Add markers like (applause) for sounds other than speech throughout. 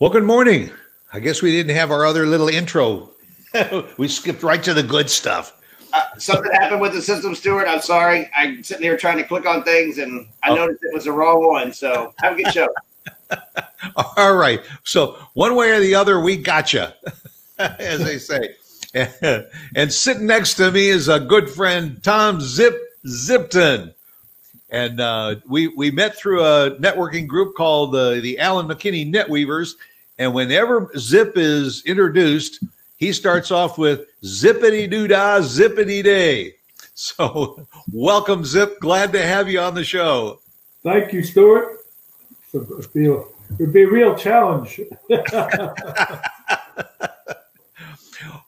Well, good morning. I guess we didn't have our other little intro. (laughs) we skipped right to the good stuff. Uh, something happened with the system, Stuart. I'm sorry. I'm sitting here trying to click on things and I oh. noticed it was the wrong one. So have a good show. (laughs) All right. So one way or the other, we gotcha, (laughs) as they say. and sitting next to me is a good friend, Tom Zip Zipton. And uh, we we met through a networking group called uh, the Alan McKinney Netweavers. And whenever Zip is introduced, he starts off with zippity doo dah, zippity day. (laughs) So, welcome, Zip. Glad to have you on the show. Thank you, Stuart. It'd be a, it'd be a real challenge. (laughs) (laughs)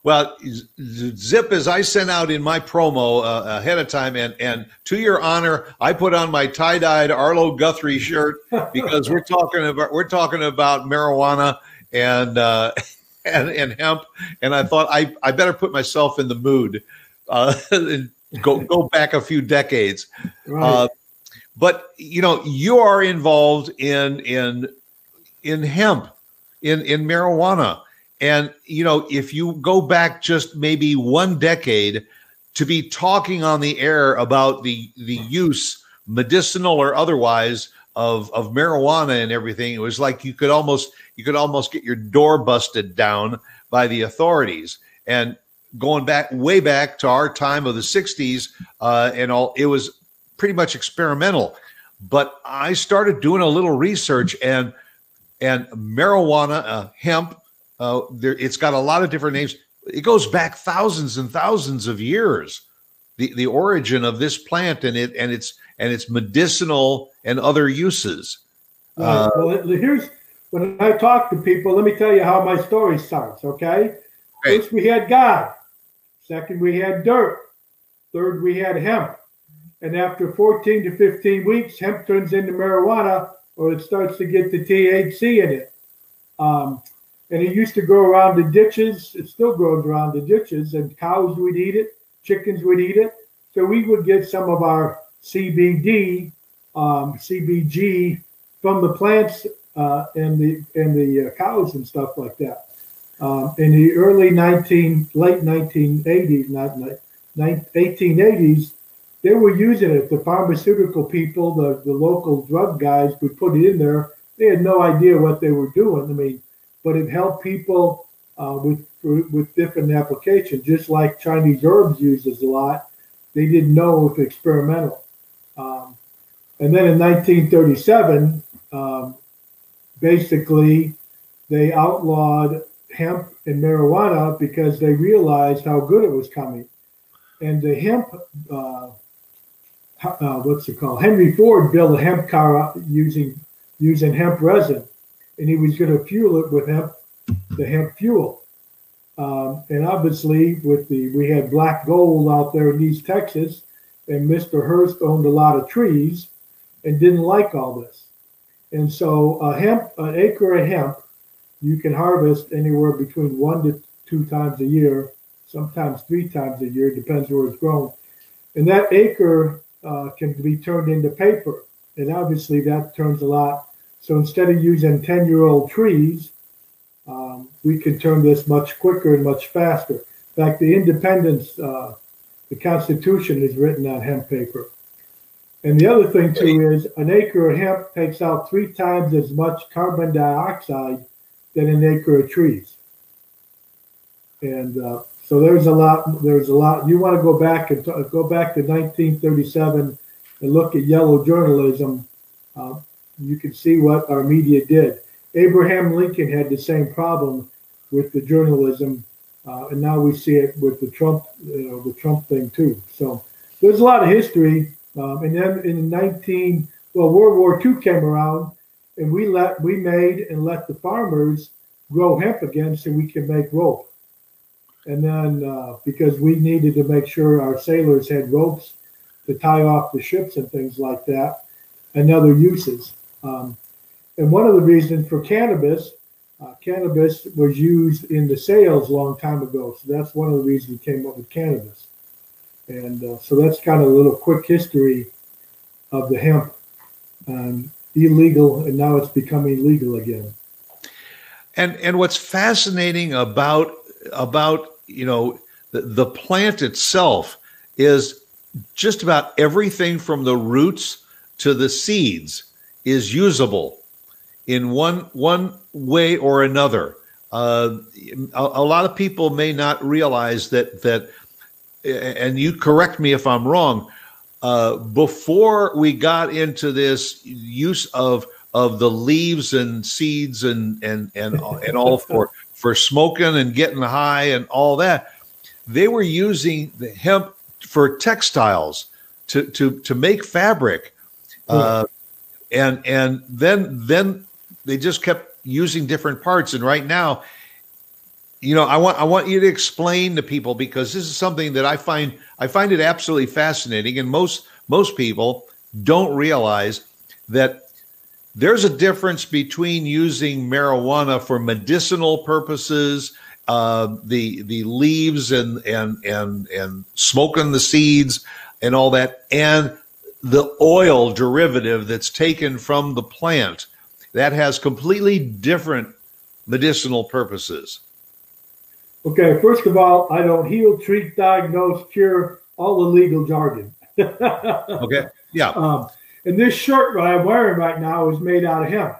Well, Zip, as I sent out in my promo uh, ahead of time, and and to your honor, I put on my tie dyed Arlo Guthrie shirt because we're talking about we're talking about marijuana and uh, (laughs) and and hemp, and I thought I I better put myself in the mood, uh, (laughs) and go go back a few decades. Right. Uh, but you know, you are involved in in in hemp, in in marijuana and, you know, if you go back just maybe one decade to be talking on the air about the, the use, medicinal or otherwise, of, of marijuana and everything, it was like you could almost you could almost get your door busted down by the authorities. And going back way back to our time of the 60s uh, and all, it was pretty much experimental. But I started doing a little research and and marijuana, uh, hemp, uh, there, it's got a lot of different names. It goes back thousands and thousands of years. The the origin of this plant and it and its and its medicinal and other uses. Uh, well, here's when I talk to people. Let me tell you how my story starts. Okay. Right. First, we had God. Second, we had dirt. Third, we had hemp. And after 14 to 15 weeks, hemp turns into marijuana or it starts to get the THC in it. Um, and it used to grow around the ditches. It still grows around the ditches, and cows would eat it, chickens would eat it. So we would get some of our CBD, um, CBG from the plants uh, and the and the uh, cows and stuff like that. Um, in the early 19, late 1980s, not 1880s, they were using it. The pharmaceutical people, the, the local drug guys would put it in there. They had no idea what they were doing. I mean, but it helped people uh, with with different applications. Just like Chinese herbs uses a lot, they didn't know if experimental. Um, and then in 1937, um, basically, they outlawed hemp and marijuana because they realized how good it was coming. And the hemp, uh, uh, what's it called? Henry Ford built a hemp car using using hemp resin and he was going to fuel it with hemp, the hemp fuel. Um, and obviously, with the we had black gold out there in East Texas, and Mr. Hearst owned a lot of trees and didn't like all this. And so, a hemp, an acre of hemp, you can harvest anywhere between one to two times a year, sometimes three times a year, depends where it's grown. And that acre uh, can be turned into paper. And obviously, that turns a lot so instead of using 10 year old trees, um, we can turn this much quicker and much faster. In fact, the independence, uh, the Constitution is written on hemp paper. And the other thing, too, is an acre of hemp takes out three times as much carbon dioxide than an acre of trees. And uh, so there's a lot. There's a lot. You want to go back and t- go back to 1937 and look at yellow journalism. Uh, you can see what our media did. Abraham Lincoln had the same problem with the journalism, uh, and now we see it with the Trump, you know, the Trump thing too. So there's a lot of history. Um, and then in 19, well, World War II came around, and we let we made and let the farmers grow hemp again so we can make rope. And then uh, because we needed to make sure our sailors had ropes to tie off the ships and things like that, and other uses. Um, and one of the reasons for cannabis, uh, cannabis was used in the sails a long time ago. So that's one of the reasons we came up with cannabis. And uh, so that's kind of a little quick history of the hemp. Um, illegal, and now it's becoming legal again. And and what's fascinating about about you know the, the plant itself is just about everything from the roots to the seeds is usable in one one way or another. Uh, a, a, lot of people may not realize that that, and you correct me if I'm wrong. Uh, before we got into this use of of the leaves and seeds and and and (laughs) and all for for smoking and getting high and all that, they were using the hemp for textiles to to to make fabric, uh, and and then then they just kept using different parts. And right now, you know, I want I want you to explain to people because this is something that I find I find it absolutely fascinating, and most most people don't realize that there's a difference between using marijuana for medicinal purposes, uh, the the leaves and and and and smoking the seeds and all that, and the oil derivative that's taken from the plant that has completely different medicinal purposes. Okay, first of all, I don't heal, treat, diagnose, cure, all the legal jargon. (laughs) okay, yeah. Um, and this shirt that I'm wearing right now is made out of hemp.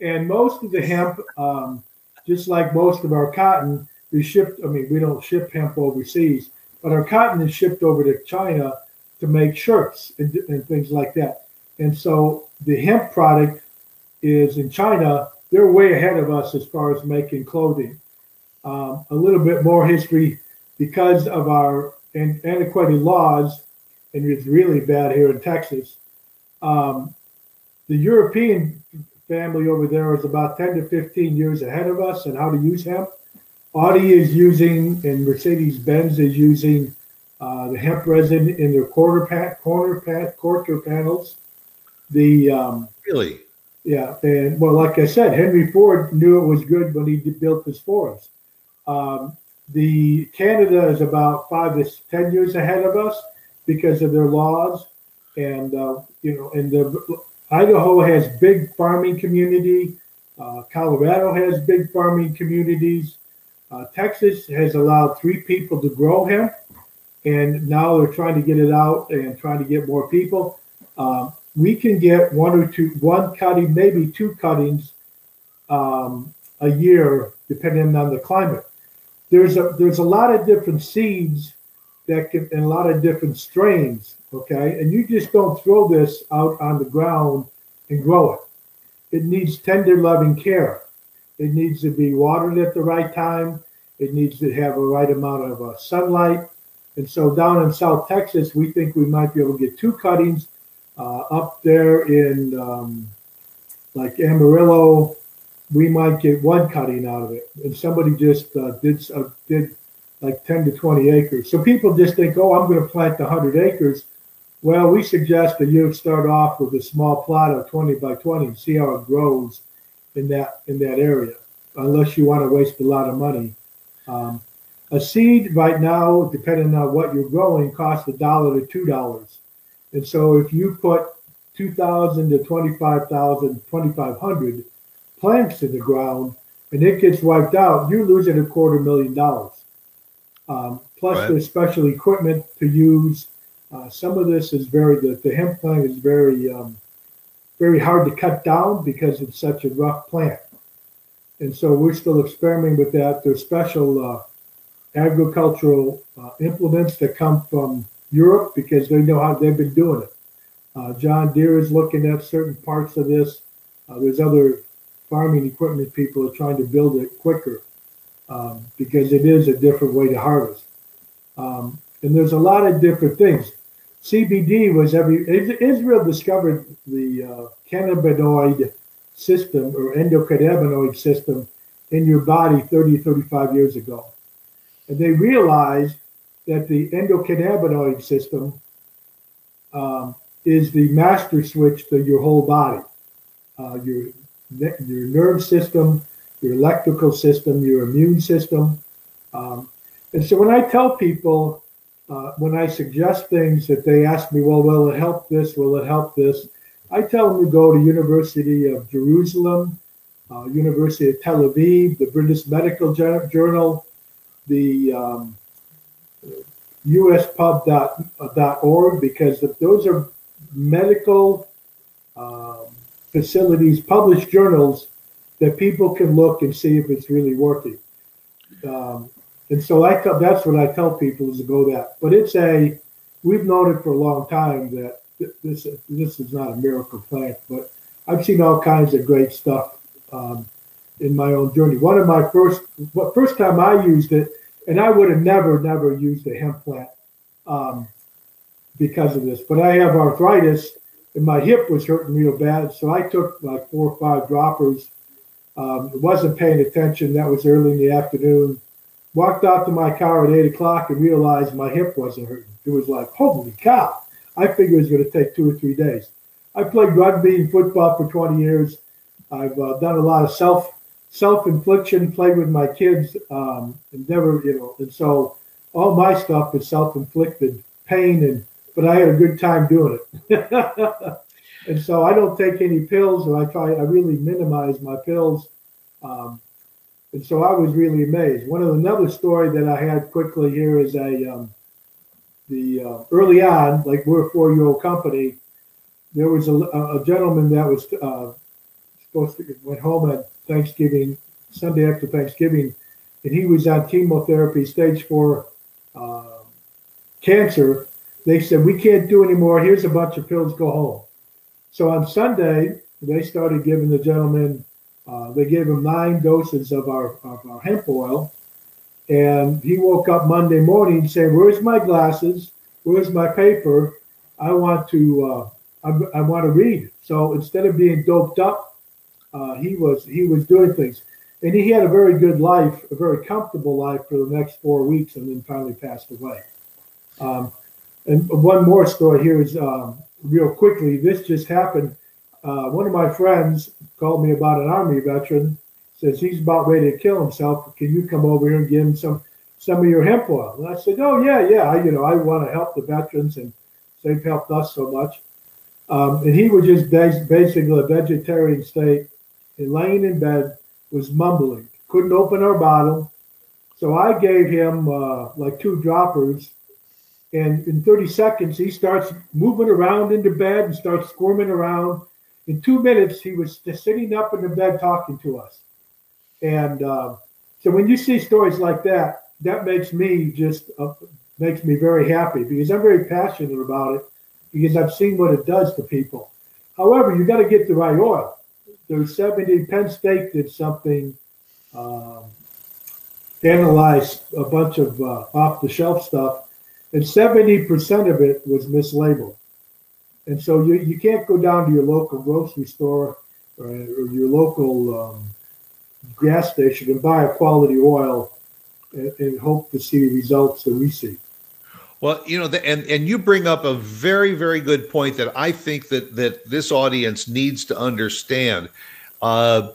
And most of the hemp, um, just like most of our cotton, is shipped. I mean, we don't ship hemp overseas, but our cotton is shipped over to China to make shirts and, and things like that. And so the hemp product is in China, they're way ahead of us as far as making clothing. Um, a little bit more history because of our antiquated laws, and it's really bad here in Texas. Um, the European family over there is about 10 to 15 years ahead of us in how to use hemp. Audi is using, and Mercedes Benz is using uh, the hemp resin in their quarter pat, corner pat, quarter panels. The um, really, yeah, and well, like I said, Henry Ford knew it was good when he built this for us. Um, the Canada is about five to ten years ahead of us because of their laws and uh, you know, and the Idaho has big farming community. Uh, Colorado has big farming communities. Uh, Texas has allowed three people to grow hemp, and now they're trying to get it out and trying to get more people. Um, we can get one or two, one cutting, maybe two cuttings um, a year, depending on the climate. There's a there's a lot of different seeds that can, and a lot of different strains okay? And you just don't throw this out on the ground and grow it. It needs tender, loving care. It needs to be watered at the right time. It needs to have a right amount of uh, sunlight. And so down in South Texas, we think we might be able to get two cuttings uh, up there in um, like Amarillo. We might get one cutting out of it. And somebody just uh, did uh, did like 10 to 20 acres. So people just think, oh, I'm going to plant 100 acres well, we suggest that you start off with a small plot of 20 by 20 and see how it grows in that in that area, unless you want to waste a lot of money. Um, a seed right now, depending on what you're growing, costs a dollar to two dollars. And so if you put 2,000 to 25,000, 2,500 plants in the ground and it gets wiped out, you're losing a quarter million dollars. Um, plus, right. there's special equipment to use uh, some of this is very the, the hemp plant is very um, very hard to cut down because it's such a rough plant, and so we're still experimenting with that. There's special uh, agricultural uh, implements that come from Europe because they know how they've been doing it. Uh, John Deere is looking at certain parts of this. Uh, there's other farming equipment people are trying to build it quicker um, because it is a different way to harvest. Um, and there's a lot of different things. CBD was every Israel discovered the uh, cannabinoid system or endocannabinoid system in your body 30, 35 years ago. And they realized that the endocannabinoid system um, is the master switch to your whole body, uh, your, your nerve system, your electrical system, your immune system. Um, and so when I tell people uh, when I suggest things that they ask me, well, will it help this? Will it help this? I tell them to go to University of Jerusalem uh, University of Tel Aviv, the British Medical Journal, the um, uspub.org, because those are medical um, facilities, published journals that people can look and see if it's really working. Um, and so I tell, that's what I tell people is to go that. But it's a, we've known it for a long time that this this is not a miracle plant, but I've seen all kinds of great stuff um, in my own journey. One of my first, first time I used it, and I would have never, never used a hemp plant um, because of this. But I have arthritis, and my hip was hurting real bad, so I took like four or five droppers. Um, wasn't paying attention. That was early in the afternoon. Walked out to my car at eight o'clock and realized my hip wasn't hurting. It was like, holy cow! I figured it was going to take two or three days. I played rugby and football for 20 years. I've uh, done a lot of self self infliction, played with my kids, um, and never, you know, and so all my stuff is self inflicted pain, and but I had a good time doing it. (laughs) and so I don't take any pills, or I try. I really minimize my pills. Um, and so I was really amazed. One of another story that I had quickly here is a um, the uh, early on, like we're a four year old company, there was a, a gentleman that was uh, supposed to went home at Thanksgiving, Sunday after Thanksgiving, and he was on chemotherapy, stage four uh, cancer. They said, We can't do anymore. Here's a bunch of pills, go home. So on Sunday, they started giving the gentleman, uh, they gave him nine doses of our, of our hemp oil and he woke up Monday morning saying, "Where's my glasses? Where's my paper? I want to uh, I, I, want to read." So instead of being doped up, uh, he was he was doing things, and he had a very good life, a very comfortable life for the next four weeks, and then finally passed away. Um, and one more story here is um, real quickly. This just happened. Uh, one of my friends called me about an army veteran says he's about ready to kill himself. Can you come over here and give him some some of your hemp oil? And I said, Oh yeah, yeah. I, you know, I want to help the veterans, and they've helped us so much. Um, and he was just basically a vegetarian state, and laying in bed was mumbling, couldn't open our bottle. So I gave him uh, like two droppers, and in 30 seconds he starts moving around into bed and starts squirming around. In two minutes, he was just sitting up in the bed talking to us. And uh, so when you see stories like that, that makes me just uh, makes me very happy because I'm very passionate about it because I've seen what it does to people. However, you got to get the right oil. There's 70 Penn State did something, um, analyzed a bunch of uh, off the shelf stuff, and 70% of it was mislabeled. And so you, you can't go down to your local grocery store or, or your local um, gas station and buy a quality oil and, and hope to see the results that we see. Well, you know, the, and and you bring up a very very good point that I think that that this audience needs to understand. Uh,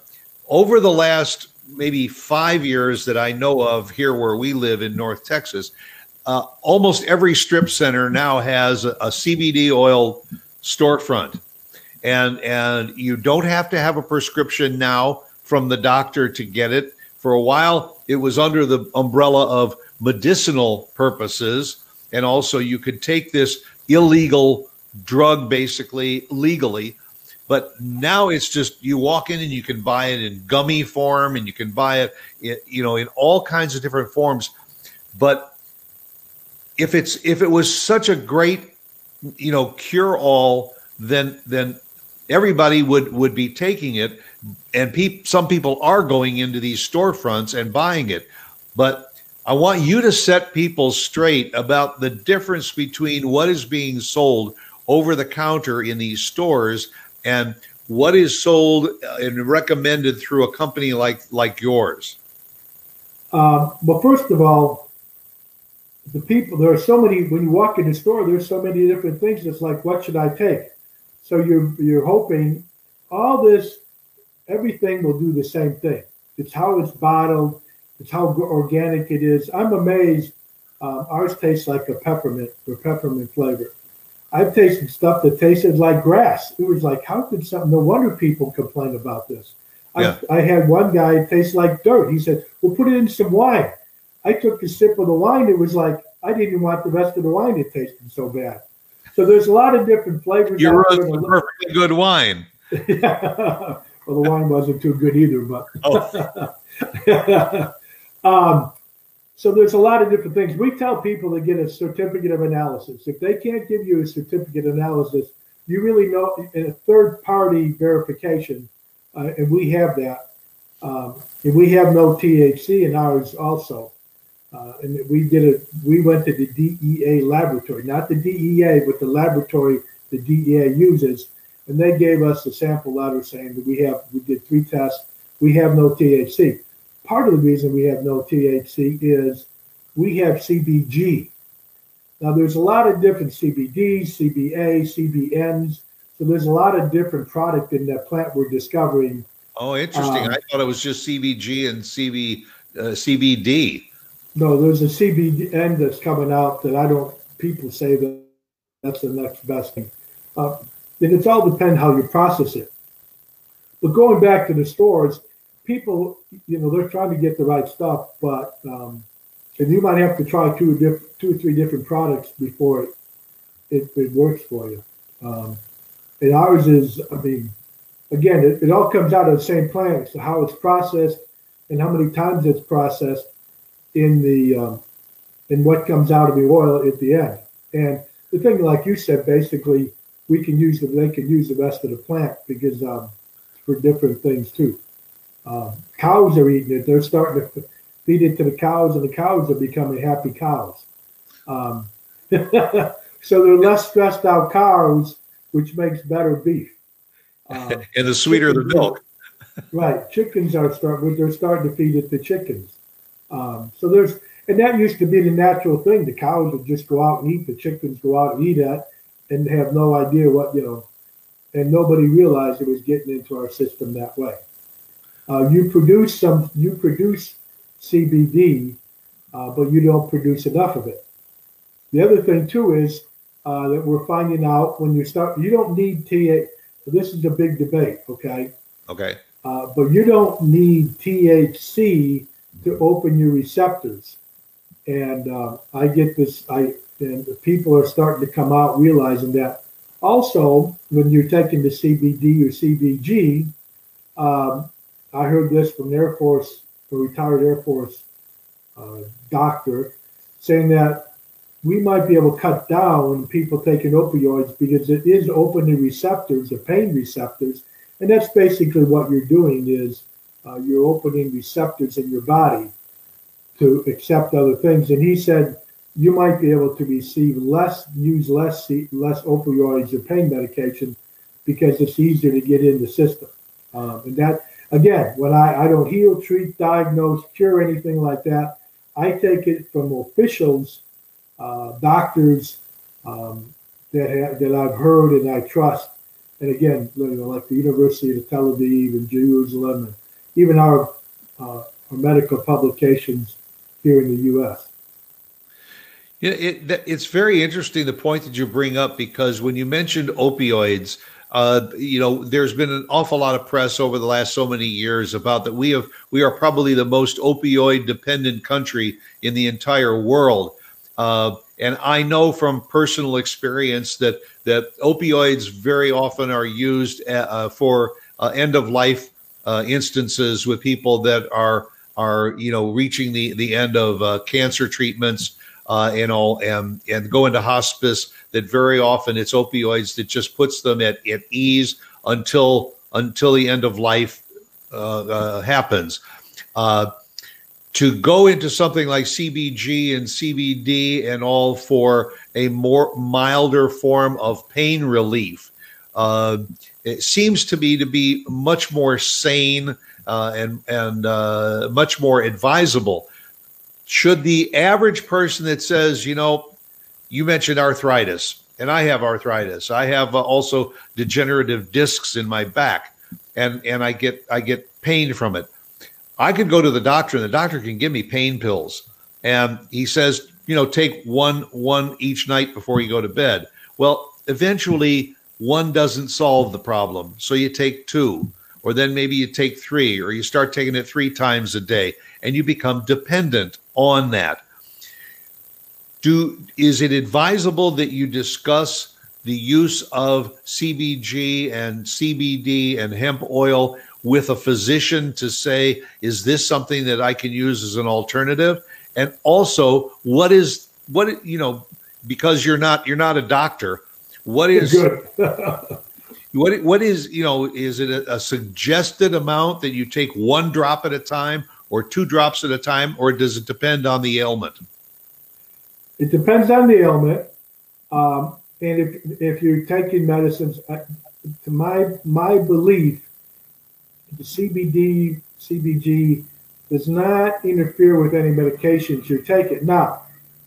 over the last maybe five years that I know of here where we live in North Texas, uh, almost every strip center now has a, a CBD oil storefront, and and you don't have to have a prescription now from the doctor to get it. For a while, it was under the umbrella of medicinal purposes. And also, you could take this illegal drug basically legally. But now it's just you walk in and you can buy it in gummy form and you can buy it, you know, in all kinds of different forms. But if it's if it was such a great, you know, cure all, then then everybody would would be taking it and pe- some people are going into these storefronts and buying it but i want you to set people straight about the difference between what is being sold over the counter in these stores and what is sold and recommended through a company like like yours um, well first of all the people there are so many when you walk in the store there's so many different things it's like what should i take so you're you're hoping all this, everything will do the same thing. It's how it's bottled. It's how organic it is. I'm amazed. Um, ours tastes like a peppermint or peppermint flavor. I've tasted stuff that tasted like grass. It was like, how could something? No wonder people complain about this. Yeah. I, I had one guy taste like dirt. He said, "We'll put it in some wine." I took a sip of the wine. It was like I didn't even want the rest of the wine. It tasted so bad. So there's a lot of different flavors. You're out a perfectly good wine. (laughs) well, the wine wasn't too good either, but Oh. (laughs) (laughs) um, so there's a lot of different things. We tell people to get a certificate of analysis. If they can't give you a certificate of analysis, you really know in a third party verification, uh, and we have that. Um, and we have no THC in ours also. Uh, and we did it. We went to the DEA laboratory, not the DEA, but the laboratory the DEA uses, and they gave us a sample letter saying that we have we did three tests. We have no THC. Part of the reason we have no THC is we have CBG. Now there's a lot of different CBDs, CBA, CBNs. So there's a lot of different product in that plant we're discovering. Oh, interesting. Um, I thought it was just CBG and CB, uh, CBD. No, there's a CBN that's coming out that I don't. People say that that's the next best thing. Uh, and it's all depend how you process it. But going back to the stores, people, you know, they're trying to get the right stuff, but um, and you might have to try two diff- two or three different products before it it, it works for you. Um, and ours is, I mean, again, it, it all comes out of the same plant. So how it's processed and how many times it's processed in the um, in what comes out of the oil at the end. And the thing, like you said, basically, we can use the they can use the rest of the plant because um, for different things too. Um, cows are eating it; they're starting to feed it to the cows, and the cows are becoming happy cows. Um, (laughs) so they're less stressed out cows, which makes better beef. Um, (laughs) and the sweeter the milk. (laughs) Right. Chickens are starting, they're starting to feed it to chickens. Um, so there's, and that used to be the natural thing. The cows would just go out and eat, the chickens go out and eat that and have no idea what, you know, and nobody realized it was getting into our system that way. Uh, you produce some, you produce CBD, uh, but you don't produce enough of it. The other thing too is uh, that we're finding out when you start, you don't need TA. This is a big debate, okay? Okay. Uh, but you don't need THC to open your receptors. And uh, I get this, I and the people are starting to come out realizing that. Also, when you're taking the CBD or CBG, um, I heard this from an Air Force, a retired Air Force uh, doctor, saying that we might be able to cut down people taking opioids because it is opening receptors, the pain receptors, and that's basically what you're doing is uh, you're opening receptors in your body to accept other things. And he said you might be able to receive less, use less, less opioids or pain medication because it's easier to get in the system. Um, and that, again, when I, I don't heal, treat, diagnose, cure anything like that, I take it from officials, uh, doctors um, that that I've heard and I trust and again, you know, like the University of Tel Aviv and Jerusalem, and even our uh, our medical publications here in the U.S. Yeah, it, it's very interesting the point that you bring up because when you mentioned opioids, uh, you know, there's been an awful lot of press over the last so many years about that we have we are probably the most opioid dependent country in the entire world. Uh, and I know from personal experience that that opioids very often are used uh, for uh, end of life uh, instances with people that are are you know reaching the the end of uh, cancer treatments uh, and all and go into hospice. That very often it's opioids that just puts them at at ease until until the end of life uh, happens to go into something like CBG and CBD and all for a more milder form of pain relief. Uh, it seems to me to be much more sane uh, and and uh, much more advisable. Should the average person that says, you know, you mentioned arthritis, and I have arthritis. I have uh, also degenerative discs in my back, and and I get I get pain from it. I could go to the doctor and the doctor can give me pain pills. And he says, you know, take one one each night before you go to bed. Well, eventually one doesn't solve the problem. So you take two. or then maybe you take three, or you start taking it three times a day, and you become dependent on that. Do is it advisable that you discuss the use of CBG and CBD and hemp oil with a physician to say, is this something that I can use as an alternative? And also, what is what you know, because you're not you're not a doctor, what is (laughs) what what is you know, is it a, a suggested amount that you take one drop at a time or two drops at a time, or does it depend on the ailment? It depends on the ailment. Um, and if, if you're taking medicines, uh, to my my belief, the CBD, CBG does not interfere with any medications you're taking. Now,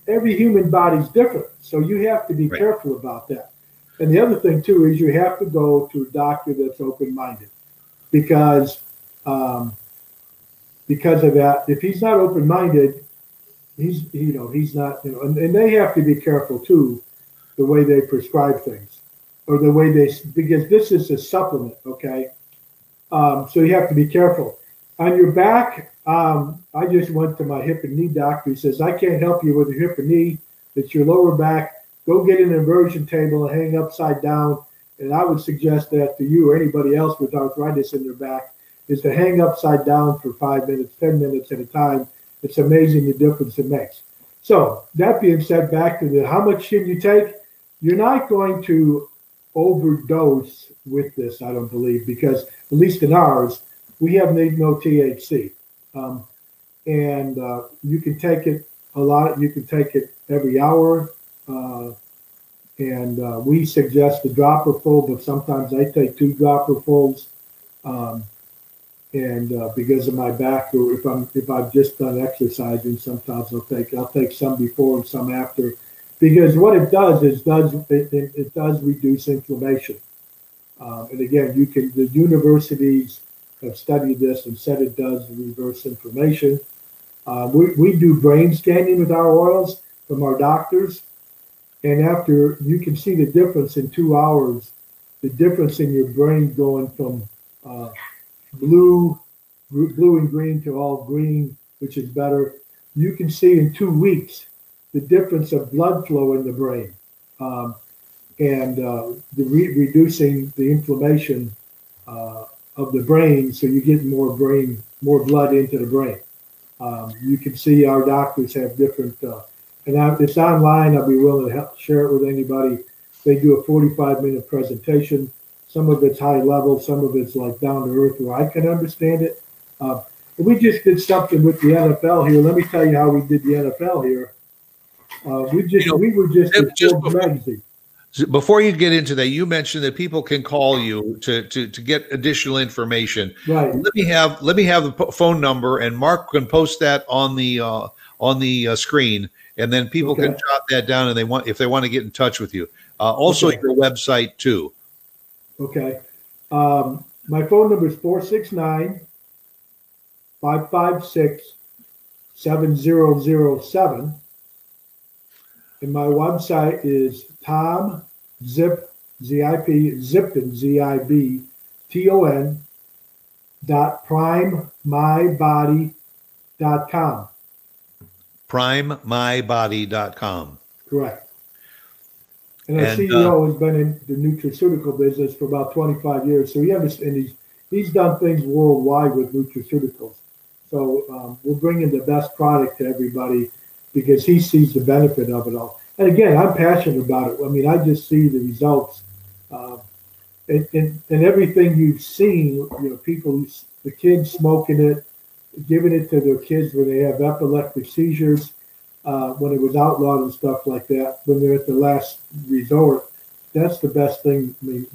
every human body's different, so you have to be right. careful about that. And the other thing too is you have to go to a doctor that's open-minded, because um, because of that. If he's not open-minded, he's you know he's not you know, and, and they have to be careful too, the way they prescribe things, or the way they because this is a supplement, okay. Um, so you have to be careful. On your back, um, I just went to my hip and knee doctor. He says, I can't help you with your hip and knee. It's your lower back. Go get an inversion table and hang upside down. And I would suggest that to you or anybody else with arthritis in their back is to hang upside down for five minutes, 10 minutes at a time. It's amazing the difference it makes. So, that being said, back to the how much should you take? You're not going to overdose with this, I don't believe, because at least in ours, we have made no THC. Um, and uh, you can take it a lot, you can take it every hour. Uh, and uh, we suggest a dropper full, but sometimes I take two dropper fulls. Um, and uh, because of my back, or if I'm if I've just done exercising, sometimes I'll take I'll take some before and some after because what it does is does it, it, it does reduce inflammation. Um, and again, you can the universities have studied this and said it does reverse inflammation. Uh, we, we do brain scanning with our oils from our doctors, and after you can see the difference in two hours, the difference in your brain going from uh, blue, blue and green to all green, which is better. You can see in two weeks the difference of blood flow in the brain um, and uh, the re- reducing the inflammation uh, of the brain so you get more brain more blood into the brain. Um, you can see our doctors have different uh, and I, it's online i'll be willing to help share it with anybody. They do a 45 minute presentation some of it's high level some of it's like down to earth where i can understand it uh, we just did something with the nfl here let me tell you how we did the nfl here uh, we just you know, we were just, just before, magazine. Before you get into that, you mentioned that people can call you to, to to get additional information. Right. Let me have let me have the phone number, and Mark can post that on the uh, on the uh, screen, and then people okay. can jot that down, and they want if they want to get in touch with you. Uh, also, okay. your website too. Okay. Um, my phone number is 469 556 7007. And my website is Tom Zip Z-I-P Zipton Z-I-B T-O-N dot prime my body dot com. Primemybody.com. Correct. And our and, CEO uh, has been in the nutraceutical business for about 25 years. So he understands he's, he's done things worldwide with nutraceuticals. So um, we're bringing the best product to everybody because he sees the benefit of it all. And again, I'm passionate about it. I mean, I just see the results. Uh, and, and, and, everything you've seen, you know, people, the kids smoking it, giving it to their kids when they have epileptic seizures, uh, when it was outlawed and stuff like that, when they're at the last resort. That's the best thing. I mean,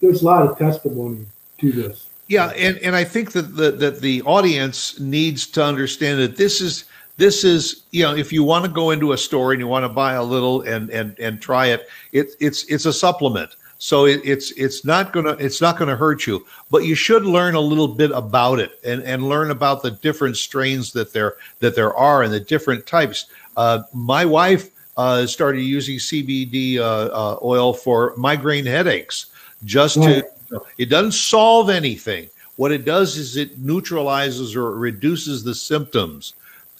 there's a lot of testimony to this. Yeah, and, and I think that the, that the audience needs to understand that this is – this is you know if you want to go into a store and you want to buy a little and and and try it it it's it's a supplement so it, it's it's not gonna it's not gonna hurt you but you should learn a little bit about it and and learn about the different strains that there that there are and the different types uh, my wife uh, started using cbd uh, uh, oil for migraine headaches just to it doesn't solve anything what it does is it neutralizes or reduces the symptoms.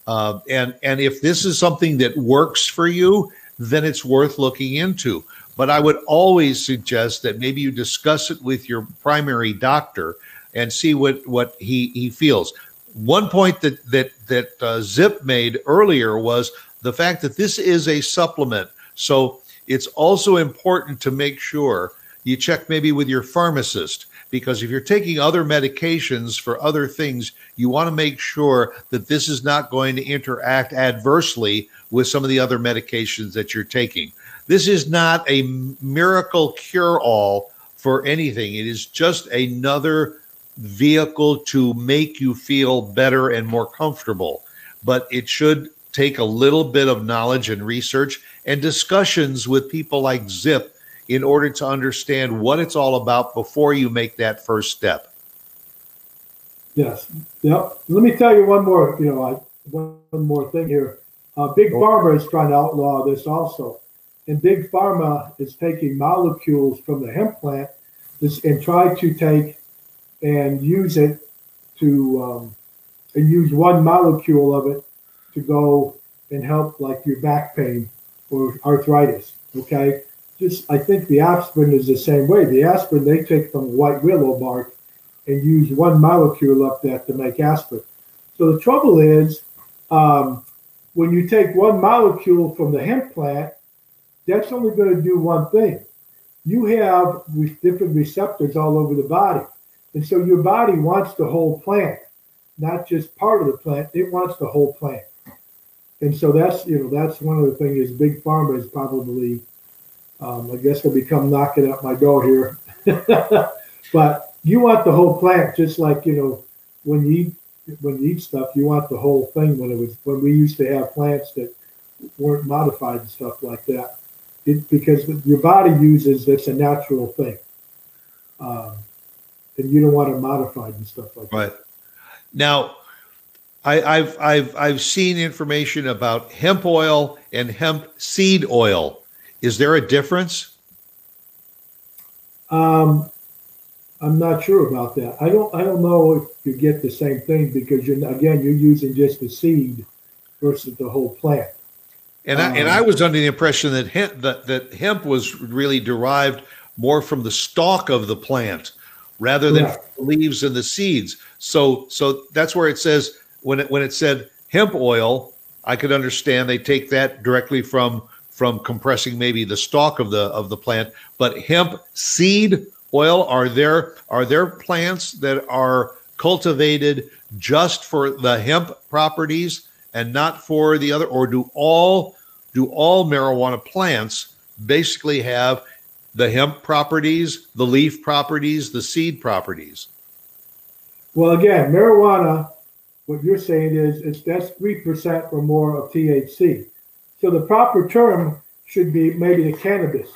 Uh, and and if this is something that works for you, then it's worth looking into. But I would always suggest that maybe you discuss it with your primary doctor and see what what he he feels. One point that that that uh, Zip made earlier was the fact that this is a supplement. So it's also important to make sure you check maybe with your pharmacist because if you're taking other medications for other things, you want to make sure that this is not going to interact adversely with some of the other medications that you're taking. This is not a miracle cure all for anything. It is just another vehicle to make you feel better and more comfortable. But it should take a little bit of knowledge and research and discussions with people like Zip in order to understand what it's all about before you make that first step. Yes. Yep. Let me tell you one more, you know, I, one more thing here. Uh, Big Pharma is trying to outlaw this also. And Big Pharma is taking molecules from the hemp plant and try to take and use it to um, and use one molecule of it to go and help like your back pain or arthritis. Okay, just I think the aspirin is the same way. The aspirin they take from white willow bark and use one molecule of that to make aspirin. So the trouble is, um, when you take one molecule from the hemp plant, that's only going to do one thing. You have different receptors all over the body. And so your body wants the whole plant, not just part of the plant. It wants the whole plant. And so that's, you know, that's one of the things is big pharma is probably, um, I guess, I'll become knocking at my door here. (laughs) but you want the whole plant, just like, you know, when you eat, when you eat stuff, you want the whole thing. When it was, when we used to have plants that weren't modified and stuff like that, it, because your body uses it's a natural thing. Um, and you don't want it modified and stuff like right. that. Right. Now, I, have I've I've seen information about hemp oil and hemp seed oil. Is there a difference? Um, I'm not sure about that. I don't I don't know if you get the same thing because you're again you're using just the seed versus the whole plant. And I, and I um, was under the impression that hemp that, that hemp was really derived more from the stalk of the plant rather than the leaves and the seeds. So so that's where it says when it when it said hemp oil, I could understand they take that directly from from compressing maybe the stalk of the of the plant, but hemp seed oil are there are there plants that are cultivated just for the hemp properties and not for the other or do all do all marijuana plants basically have the hemp properties, the leaf properties, the seed properties? Well, again, marijuana, what you're saying is it's that's three percent or more of THC. So the proper term should be maybe the cannabis,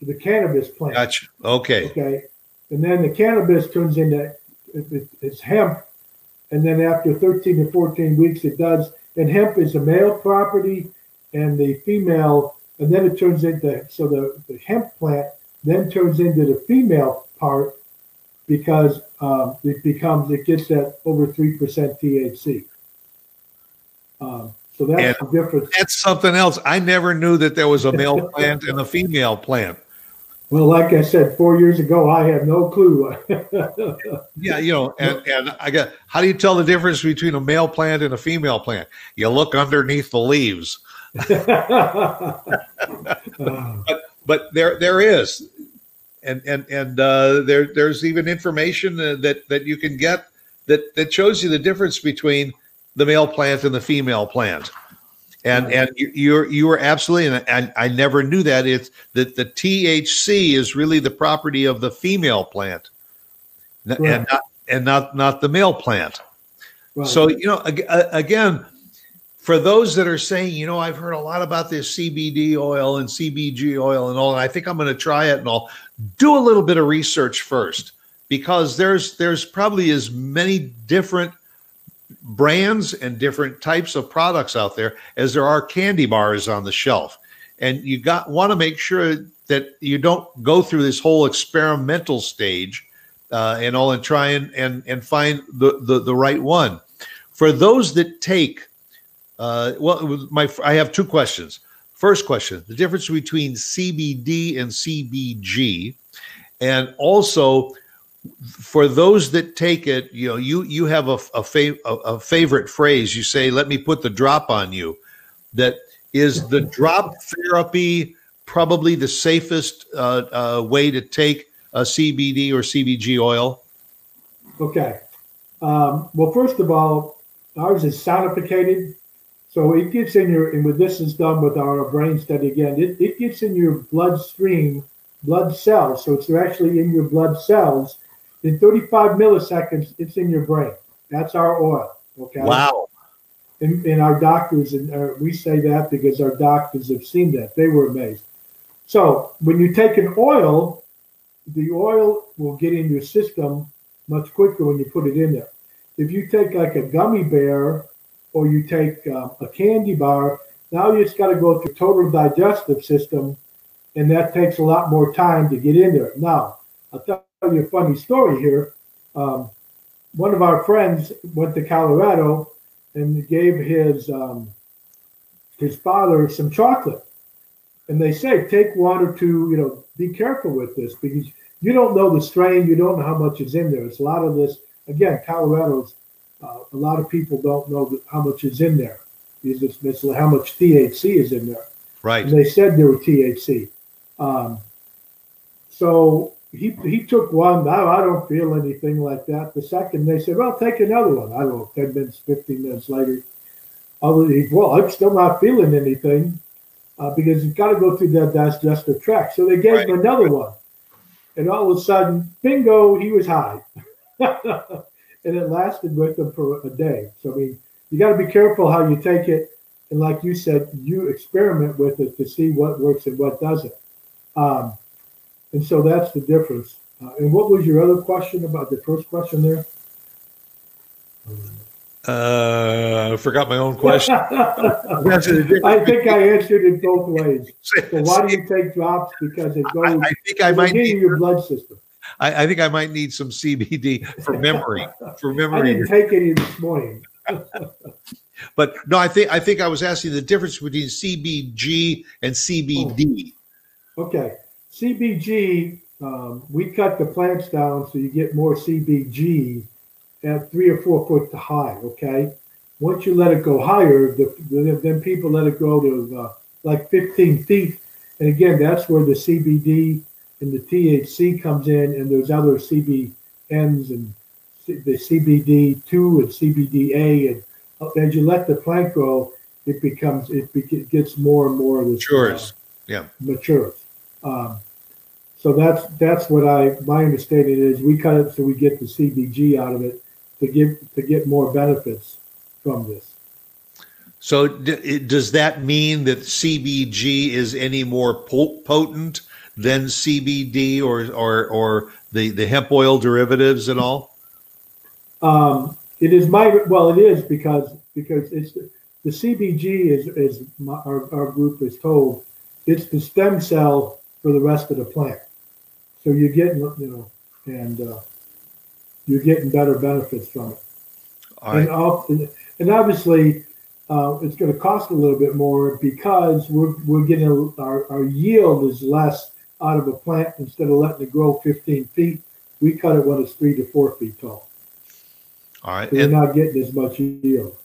the cannabis plant. Gotcha. Okay. Okay. And then the cannabis turns into it's hemp, and then after 13 to 14 weeks, it does. And hemp is a male property, and the female, and then it turns into so the, the hemp plant then turns into the female part because um, it becomes it gets that over three percent THC. Um, so that's and the difference. That's something else. I never knew that there was a male (laughs) plant and a female plant. Well, like I said, four years ago, I had no clue. (laughs) yeah, you know, and, and I got how do you tell the difference between a male plant and a female plant? You look underneath the leaves. (laughs) but but there there is, and and and uh, there there's even information that that you can get that that shows you the difference between the male plant and the female plant. And and you're you are absolutely and I, I never knew that it's that the THC is really the property of the female plant, right. and not and not not the male plant. Right. So you know again, for those that are saying, you know, I've heard a lot about this CBD oil and CBG oil and all, and I think I'm going to try it and all. Do a little bit of research first because there's there's probably as many different brands and different types of products out there as there are candy bars on the shelf. And you got want to make sure that you don't go through this whole experimental stage uh, and all, and try and and and find the the, the right one. For those that take, uh, well, my I have two questions. First question: the difference between CBD and CBG, and also for those that take it, you know, you you have a a, a, a favorite phrase. You say, "Let me put the drop on you." That is the drop therapy probably the safest uh, uh, way to take a CBD or CBG oil? Okay. Um, well, first of all, ours is sonificated. So it gets in your, and with this is done with our brain study again, it, it gets in your bloodstream, blood cells. So it's actually in your blood cells. In 35 milliseconds, it's in your brain. That's our oil. Okay. Wow. And, and our doctors, and uh, we say that because our doctors have seen that. They were amazed. So when you take an oil, the oil will get in your system much quicker when you put it in there. If you take like a gummy bear or you take uh, a candy bar, now you just got to go through total digestive system, and that takes a lot more time to get in there. Now, I'll tell you a funny story here. Um, one of our friends went to Colorado and gave his um, his father some chocolate, and they say take one or two. You know, be careful with this because you don't know the strain, you don't know how much is in there. It's a lot of this. Again, Colorado's uh, a lot of people don't know how much is in there it's, it's how much THC is in there. Right. And they said there were THC. Um, so he he took one. I, I don't feel anything like that. The second, they said, well, take another one. I don't know, 10 minutes, 15 minutes later. Other, well, I'm still not feeling anything uh, because you've got to go through that digestive tract. So they gave right. him another one. And all of a sudden, bingo, he was high. (laughs) and it lasted with them for a day. So, I mean, you got to be careful how you take it. And like you said, you experiment with it to see what works and what doesn't. Um, and so that's the difference. Uh, and what was your other question about the first question there? Uh, I forgot my own question. (laughs) I think I answered it both ways. So why do you take drops? Because it goes. I, I think I might need your blood system. I, I, think I might need some CBD for memory. for (laughs) memory, I didn't take any this morning. (laughs) but no, I think I think I was asking the difference between CBG and CBD. Oh. Okay, CBG. Um, we cut the plants down so you get more CBG at three or four foot to high. Okay, once you let it go higher, the, the, then people let it go to uh, like 15 feet, and again, that's where the CBD and the THC comes in, and there's other CBNs and the CBD two and CBDA, and as you let the plant grow, it becomes it, gets more and more of the matures. Uh, yeah, matures. Um, so that's that's what I my understanding is. We cut it so we get the CBG out of it, to get to get more benefits from this. So d- does that mean that CBG is any more potent than CBD or or or the the hemp oil derivatives and all? Um, it is my well, it is because because it's the CBG is is my, our our group is told it's the stem cell for the rest of the plant. So you get you know and uh, you're getting better benefits from it. And, and obviously, uh, it's going to cost a little bit more because we're, we're getting a, our, our yield is less out of a plant instead of letting it grow 15 feet. We cut it when it's three to four feet tall. All right, so we're not getting as much yield.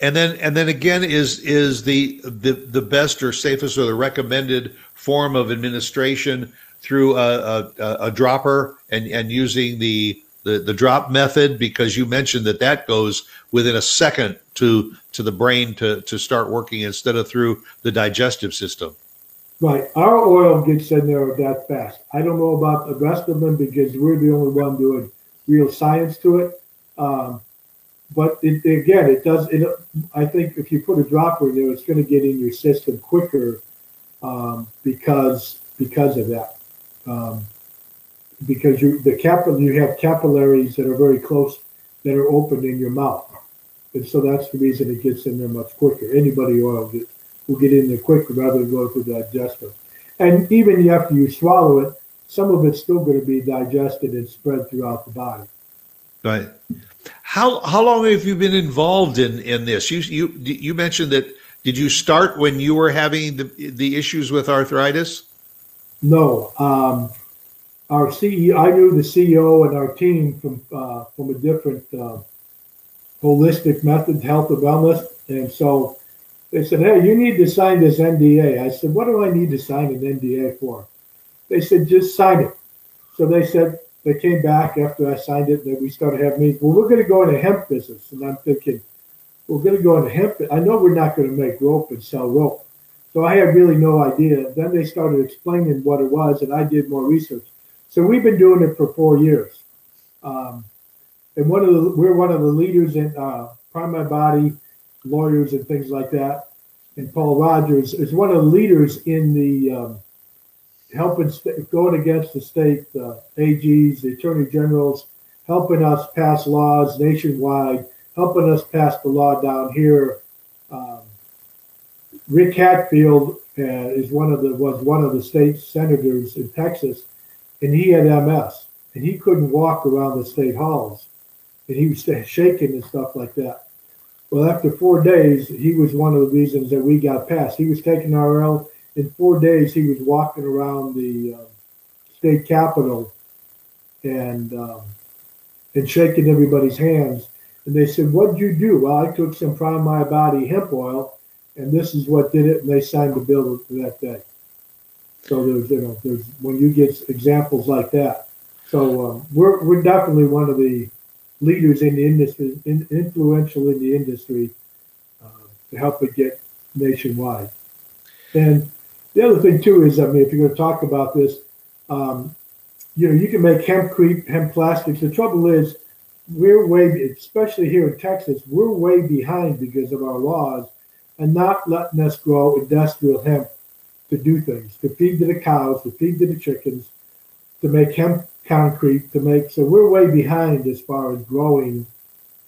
And then, and then again, is is the the the best or safest or the recommended form of administration through a, a, a dropper and, and using the, the, the drop method because you mentioned that that goes within a second to to the brain to, to start working instead of through the digestive system. Right. Our oil gets in there that fast. I don't know about the rest of them because we're the only one doing real science to it. Um, but it, again, it does. It, I think if you put a dropper in there, it's going to get in your system quicker um, because because of that um, because you the capillary you have capillaries that are very close that are open in your mouth, and so that's the reason it gets in there much quicker. Anybody oil will get in there quick rather than go through the digestive. And even after you swallow it, some of it's still going to be digested and spread throughout the body. Right. How how long have you been involved in in this? You you you mentioned that. Did you start when you were having the the issues with arthritis? No. Um, our CEO, I knew the CEO and our team from uh, from a different uh, holistic method, health and wellness, and so they said, "Hey, you need to sign this NDA." I said, "What do I need to sign an NDA for?" They said, "Just sign it." So they said they came back after I signed it, and we started having meetings. Well, we're going to go into hemp business, and I'm thinking, we're going to go into hemp. I know we're not going to make rope and sell rope, so I had really no idea. Then they started explaining what it was, and I did more research. So we've been doing it for four years, um, and one of the we're one of the leaders in uh, Prime My Body lawyers and things like that. And Paul Rogers is one of the leaders in the um, helping st- going against the state uh, AGs, the attorney generals, helping us pass laws nationwide, helping us pass the law down here. Um, Rick Hatfield uh, is one of the was one of the state senators in Texas, and he had MS, and he couldn't walk around the state halls, and he was shaking and stuff like that. Well, after four days, he was one of the reasons that we got passed. He was taking RL. In four days, he was walking around the uh, state capitol and um, and shaking everybody's hands. And they said, "What'd you do?" Well, I took some Prime My Body hemp oil, and this is what did it. And they signed the bill that day. So there's you know there's when you get examples like that. So um, we're we're definitely one of the leaders in the industry, in, influential in the industry, uh, to help it get nationwide. And the other thing too is, I mean, if you're going to talk about this, um, you know, you can make hempcrete, hemp plastics. The trouble is, we're way, especially here in Texas, we're way behind because of our laws and not letting us grow industrial hemp to do things, to feed to the cows, to feed to the chickens, to make hemp concrete to make. So we're way behind as far as growing.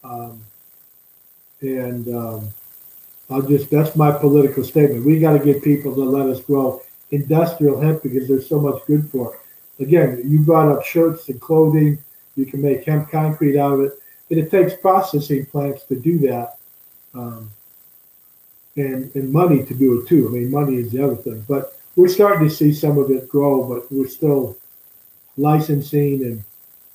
Um, and um, I'll just, that's my political statement. We got to get people to let us grow industrial hemp because there's so much good for it. Again, you brought up shirts and clothing. You can make hemp concrete out of it. And it takes processing plants to do that. Um, and, and money to do it too. I mean, money is the other thing. But we're starting to see some of it grow, but we're still licensing and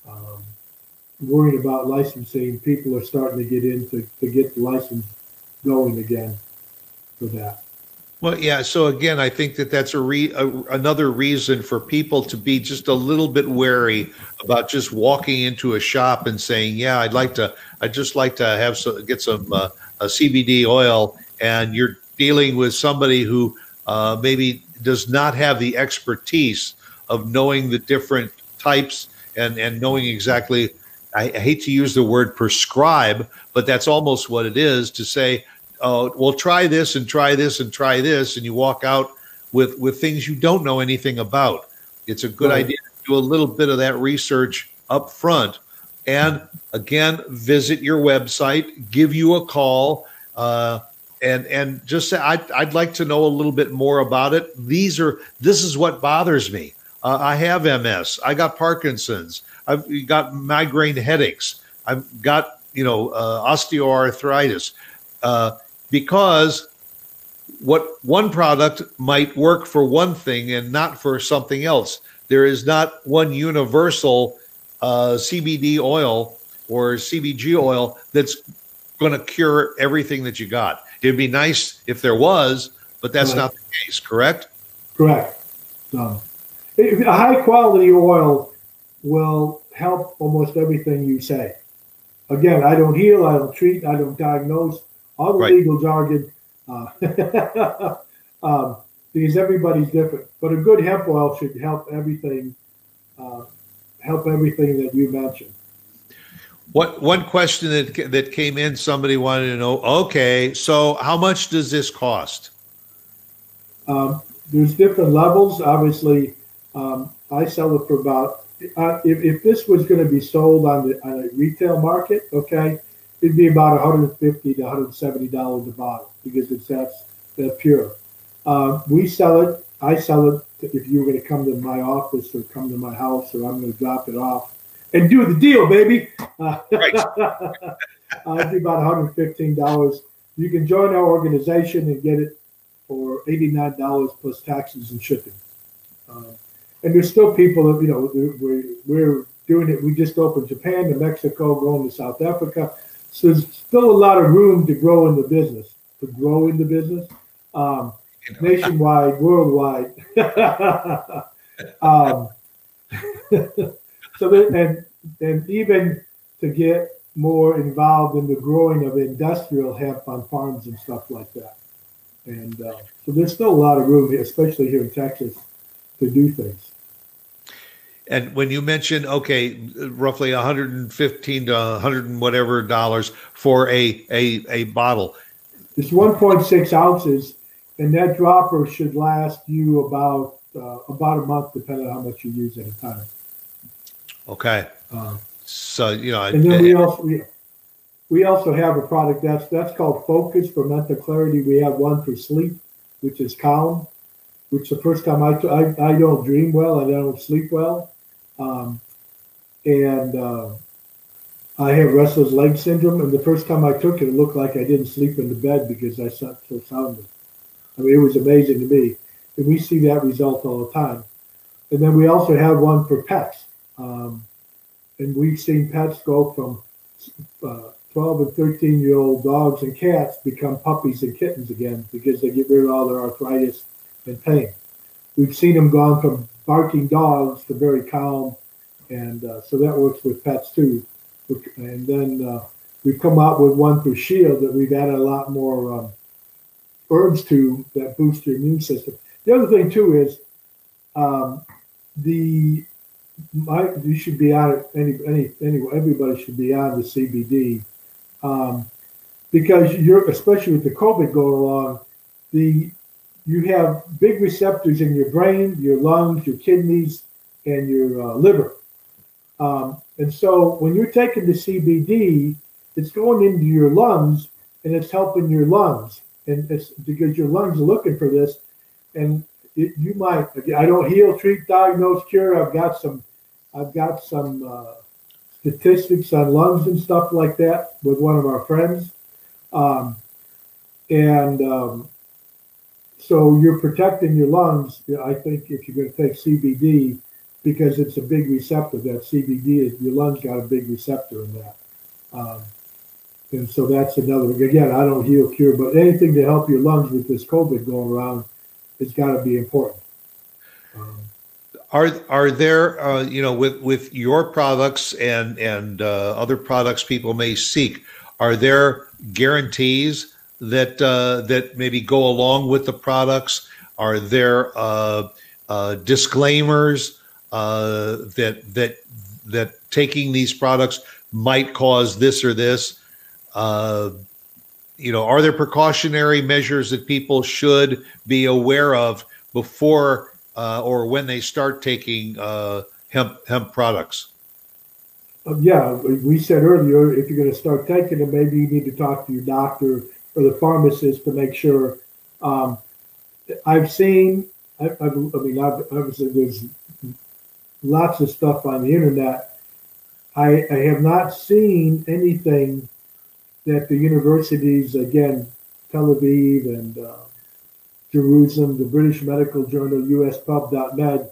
um, about licensing. People are starting to get in to, get the license going again for that. Well, yeah. So again, I think that that's a, re, a, another reason for people to be just a little bit wary about just walking into a shop and saying, "Yeah, I'd like to. I'd just like to have some, get some uh, CBD oil," and you're dealing with somebody who uh, maybe does not have the expertise of knowing the different types and and knowing exactly I, hate to use the word prescribe, but that's almost what it is to say, oh, well, try this and try this and try this, and you walk out with with things you don't know anything about. It's a good right. idea to do a little bit of that research up front, and again, visit your website, give you a call. Uh, and and just say I'd, I'd like to know a little bit more about it. These are this is what bothers me. Uh, I have MS. I got Parkinson's. I've got migraine headaches. I've got you know uh, osteoarthritis uh, because what one product might work for one thing and not for something else. There is not one universal uh, CBD oil or CBG oil that's going to cure everything that you got. It'd be nice if there was, but that's right. not the case. Correct? Correct. So a high quality oil will help almost everything you say. Again, I don't heal, I don't treat, I don't diagnose. All the right. legal jargon, uh, (laughs) um, because everybody's different. But a good hemp oil should help everything, uh, help everything that you mentioned. What one question that that came in? Somebody wanted to know. Okay, so how much does this cost? Um, there's different levels. Obviously, um, I sell it for about uh, if, if this was going to be sold on the on a retail market, okay, it'd be about 150 to 170 dollars a bottle because it's that that pure. Uh, we sell it. I sell it if you were going to come to my office or come to my house or I'm going to drop it off and do the deal, baby. Uh, Right. (laughs) uh, it'd be about $115. You can join our organization and get it for $89 plus taxes and shipping. Uh, and there's still people that, you know, we're, we're doing it. We just opened Japan to Mexico, going to South Africa. So there's still a lot of room to grow in the business, to grow in the business. Um, nationwide, worldwide. (laughs) um, (laughs) so that, and and even to get more involved in the growing of industrial hemp on farms and stuff like that. And uh, so there's still a lot of room, here, especially here in Texas, to do things. And when you mention okay, roughly 115 to 100 and whatever dollars for a a a bottle, It's 1.6 ounces, and that dropper should last you about uh, about a month, depending on how much you use at a time. okay. Uh, So you know, and then we also we, we also have a product that's that's called Focus for mental clarity. We have one for sleep, which is Calm, which the first time I I, I don't dream well and I don't sleep well, um, and uh, I have restless leg syndrome. And the first time I took it, it looked like I didn't sleep in the bed because I slept so soundly. I mean, it was amazing to me, and we see that result all the time. And then we also have one for pets. Um, and we've seen pets go from uh, 12 and 13 year old dogs and cats become puppies and kittens again because they get rid of all their arthritis and pain. We've seen them gone from barking dogs to very calm, and uh, so that works with pets too. And then uh, we've come out with one for Shield that we've added a lot more um, herbs to that boost your immune system. The other thing too is um, the my, you should be on it. Any, any, everybody should be on the CBD um, because you're, especially with the COVID going along, the you have big receptors in your brain, your lungs, your kidneys, and your uh, liver. Um, and so when you're taking the CBD, it's going into your lungs and it's helping your lungs, and it's because your lungs are looking for this, and it, you might. I don't heal, treat, diagnose, cure. I've got some I've got some uh, statistics on lungs and stuff like that with one of our friends. Um, and um, so you're protecting your lungs, I think, if you're going to take CBD, because it's a big receptor. That CBD is your lungs got a big receptor in that. Um, and so that's another, again, I don't heal, cure, but anything to help your lungs with this COVID going around it's got to be important. Um, are are there uh, you know with with your products and and uh, other products people may seek are there guarantees that uh, that maybe go along with the products are there uh, uh, disclaimers uh, that that that taking these products might cause this or this you know are there precautionary measures that people should be aware of before uh, or when they start taking uh, hemp hemp products? Uh, yeah, we said earlier if you're going to start taking them, maybe you need to talk to your doctor or the pharmacist to make sure. Um, I've seen, I, I, I mean, I've, obviously there's lots of stuff on the internet. I, I have not seen anything that the universities, again, Tel Aviv and uh, Jerusalem, the British Medical Journal, USPub.med,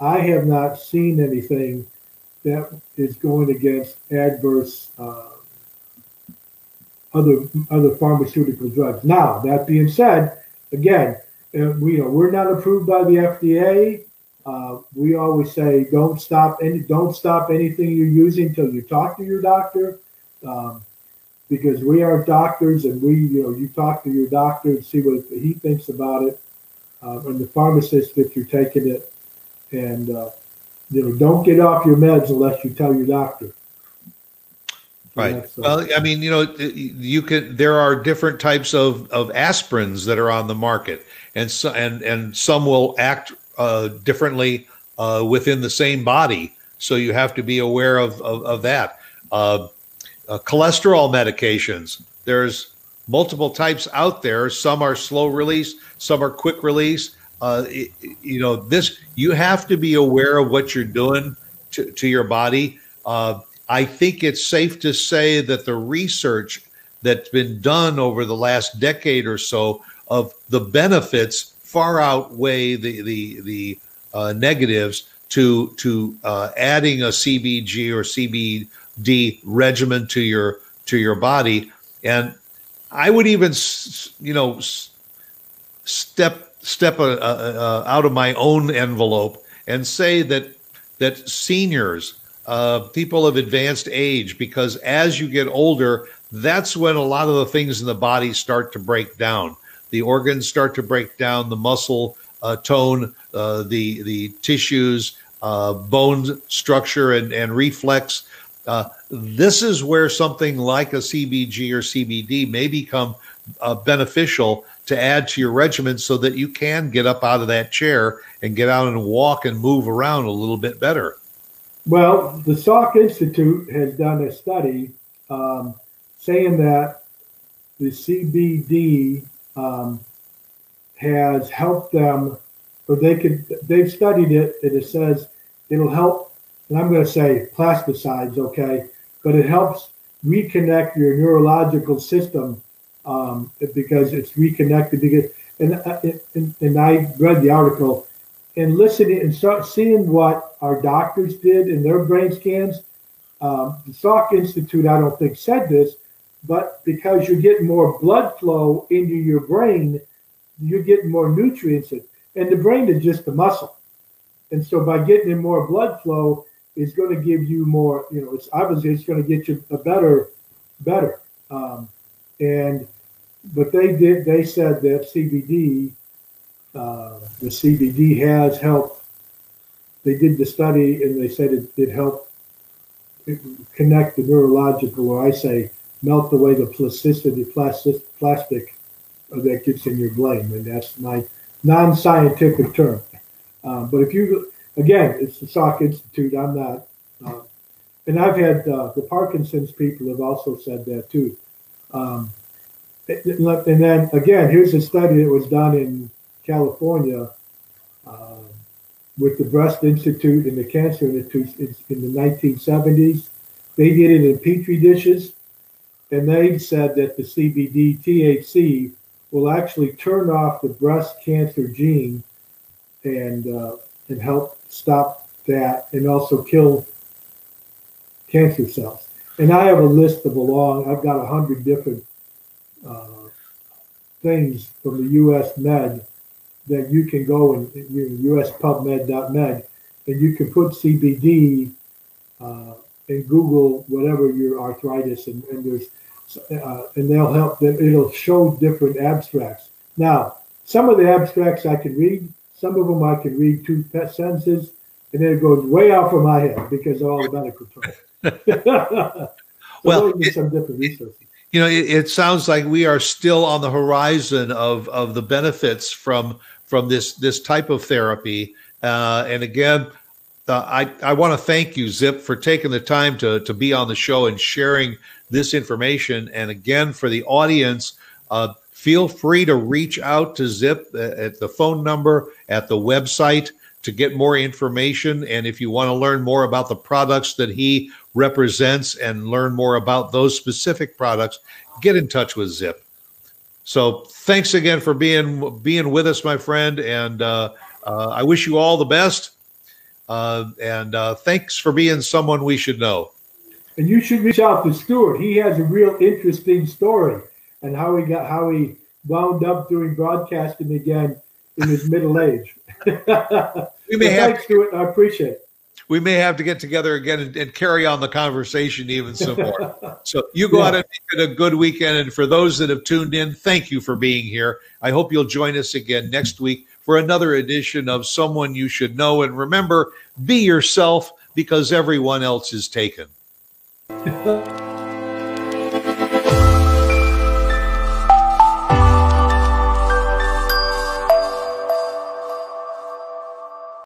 I have not seen anything that is going against adverse uh, other other pharmaceutical drugs. Now, that being said, again, uh, we you know we're not approved by the FDA. Uh, we always say don't stop any don't stop anything you're using until you talk to your doctor. Um, because we are doctors and we, you know, you talk to your doctor and see what he thinks about it, uh, and the pharmacist that you're taking it, and uh, you know, don't get off your meds unless you tell your doctor. Right. Uh, well, I mean, you know, you can. There are different types of of aspirins that are on the market, and so and and some will act uh, differently uh, within the same body. So you have to be aware of of, of that. Uh, uh, cholesterol medications. There's multiple types out there. Some are slow release, some are quick release. uh, it, you know, this you have to be aware of what you're doing to, to your body. Uh, I think it's safe to say that the research that's been done over the last decade or so of the benefits far outweigh the the the uh, negatives to to uh, adding a CBG or CBD regimen to your to your body, and I would even you know step step a, a, a, out of my own envelope and say that that seniors, uh, people of advanced age, because as you get older, that's when a lot of the things in the body start to break down. The organs start to break down, the muscle uh, tone, uh, the the tissues, uh, bone structure, and and reflex. Uh, this is where something like a CBG or CBD may become uh, beneficial to add to your regimen, so that you can get up out of that chair and get out and walk and move around a little bit better. Well, the Salk Institute has done a study um, saying that the CBD um, has helped them, or they could, they've studied it, and it says it'll help, and I'm going to say plasticides, okay, but it helps reconnect your neurological system um, because it's reconnected. Because, and, uh, and, and I read the article and listening and start seeing what our doctors did in their brain scans. Um, the Salk Institute, I don't think, said this, but because you're getting more blood flow into your brain, you're getting more nutrients in. And the brain is just a muscle. And so by getting in more blood flow, it's going to give you more, you know, it's obviously it's going to get you a better, better. Um, and, but they did, they said that CBD, uh, the CBD has helped. They did the study and they said it, it helped connect the neurological, or I say, melt away the plasticity, plastic, plastic that gets in your brain, and that's my non-scientific term. Um, but if you, again, it's the Salk Institute. I'm not, uh, and I've had uh, the Parkinson's people have also said that too. Um, and then again, here's a study that was done in California uh, with the Breast Institute and the Cancer Institute in the 1970s. They did it in petri dishes and they said that the CBD THC will actually turn off the breast cancer gene and uh, and help stop that and also kill cancer cells. And I have a list of a long. I've got a hundred different uh, things from the U.S. Med that you can go and you know, USPubMed.med and you can put CBD uh, and Google whatever your arthritis and, and there's uh, and they'll help them. It'll show different abstracts. Now, some of the abstracts I can read. Some of them I can read two sentences, and then it goes way out of my head because of all the medical terms. (laughs) (laughs) so well, it, some different resources. You know, it, it, sounds like we are still on the horizon of of the benefits from from this this type of therapy. Uh, and again, uh, I I want to thank you, Zip, for taking the time to to be on the show and sharing this information. And again, for the audience, uh, feel free to reach out to Zip at the phone number, at the website to get more information. And if you want to learn more about the products that he represents and learn more about those specific products, get in touch with Zip. So thanks again for being being with us, my friend, and uh, uh, I wish you all the best. Uh, and uh, thanks for being someone we should know. And you should reach out to Stuart. He has a real interesting story and how he got how he wound up doing broadcasting again in his middle age. (laughs) we may have thanks, Stuart. I appreciate it. We may have to get together again and, and carry on the conversation even some more. (laughs) so you go yeah. out and make it a good weekend. And for those that have tuned in, thank you for being here. I hope you'll join us again next week for another edition of Someone You Should Know. And remember, be yourself because everyone else is taken. (laughs)